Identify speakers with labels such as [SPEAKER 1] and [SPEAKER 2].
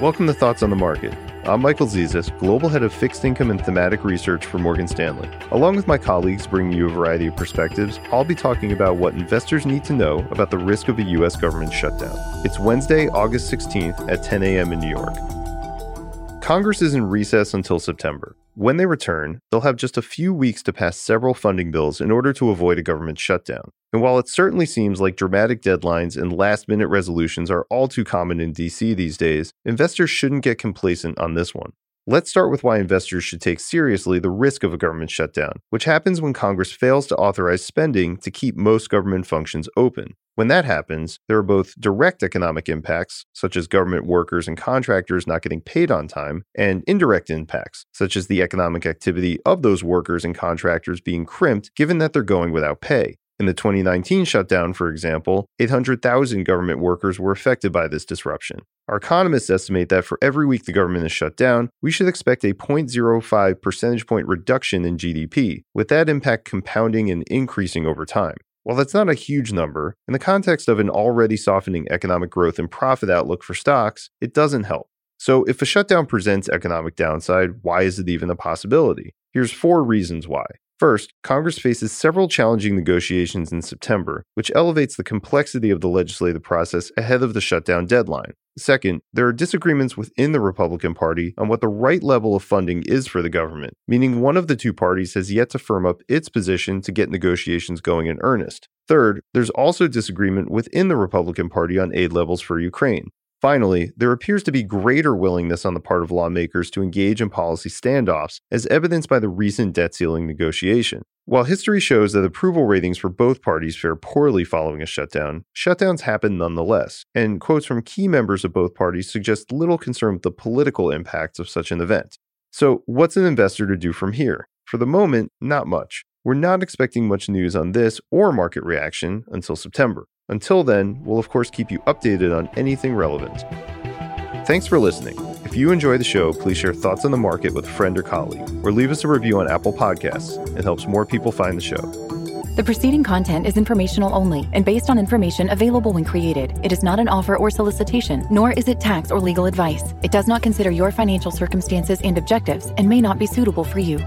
[SPEAKER 1] Welcome to Thoughts on the Market. I'm Michael Zezas, Global Head of Fixed Income and Thematic Research for Morgan Stanley. Along with my colleagues bringing you a variety of perspectives, I'll be talking about what investors need to know about the risk of a U.S. government shutdown. It's Wednesday, August 16th at 10 a.m. in New York. Congress is in recess until September. When they return, they'll have just a few weeks to pass several funding bills in order to avoid a government shutdown. And while it certainly seems like dramatic deadlines and last minute resolutions are all too common in DC these days, investors shouldn't get complacent on this one. Let's start with why investors should take seriously the risk of a government shutdown, which happens when Congress fails to authorize spending to keep most government functions open. When that happens, there are both direct economic impacts, such as government workers and contractors not getting paid on time, and indirect impacts, such as the economic activity of those workers and contractors being crimped given that they're going without pay. In the 2019 shutdown, for example, 800,000 government workers were affected by this disruption. Our economists estimate that for every week the government is shut down, we should expect a 0.05 percentage point reduction in GDP, with that impact compounding and increasing over time. While that's not a huge number, in the context of an already softening economic growth and profit outlook for stocks, it doesn't help. So, if a shutdown presents economic downside, why is it even a possibility? Here's four reasons why. First, Congress faces several challenging negotiations in September, which elevates the complexity of the legislative process ahead of the shutdown deadline. Second, there are disagreements within the Republican Party on what the right level of funding is for the government, meaning one of the two parties has yet to firm up its position to get negotiations going in earnest. Third, there's also disagreement within the Republican Party on aid levels for Ukraine. Finally, there appears to be greater willingness on the part of lawmakers to engage in policy standoffs, as evidenced by the recent debt ceiling negotiation. While history shows that approval ratings for both parties fare poorly following a shutdown, shutdowns happen nonetheless, and quotes from key members of both parties suggest little concern with the political impacts of such an event. So, what's an investor to do from here? For the moment, not much. We're not expecting much news on this or market reaction until September. Until then, we'll of course keep you updated on anything relevant. Thanks for listening. If you enjoy the show, please share thoughts on the market with a friend or colleague, or leave us a review on Apple Podcasts. It helps more people find the show.
[SPEAKER 2] The preceding content is informational only and based on information available when created. It is not an offer or solicitation, nor is it tax or legal advice. It does not consider your financial circumstances and objectives and may not be suitable for you.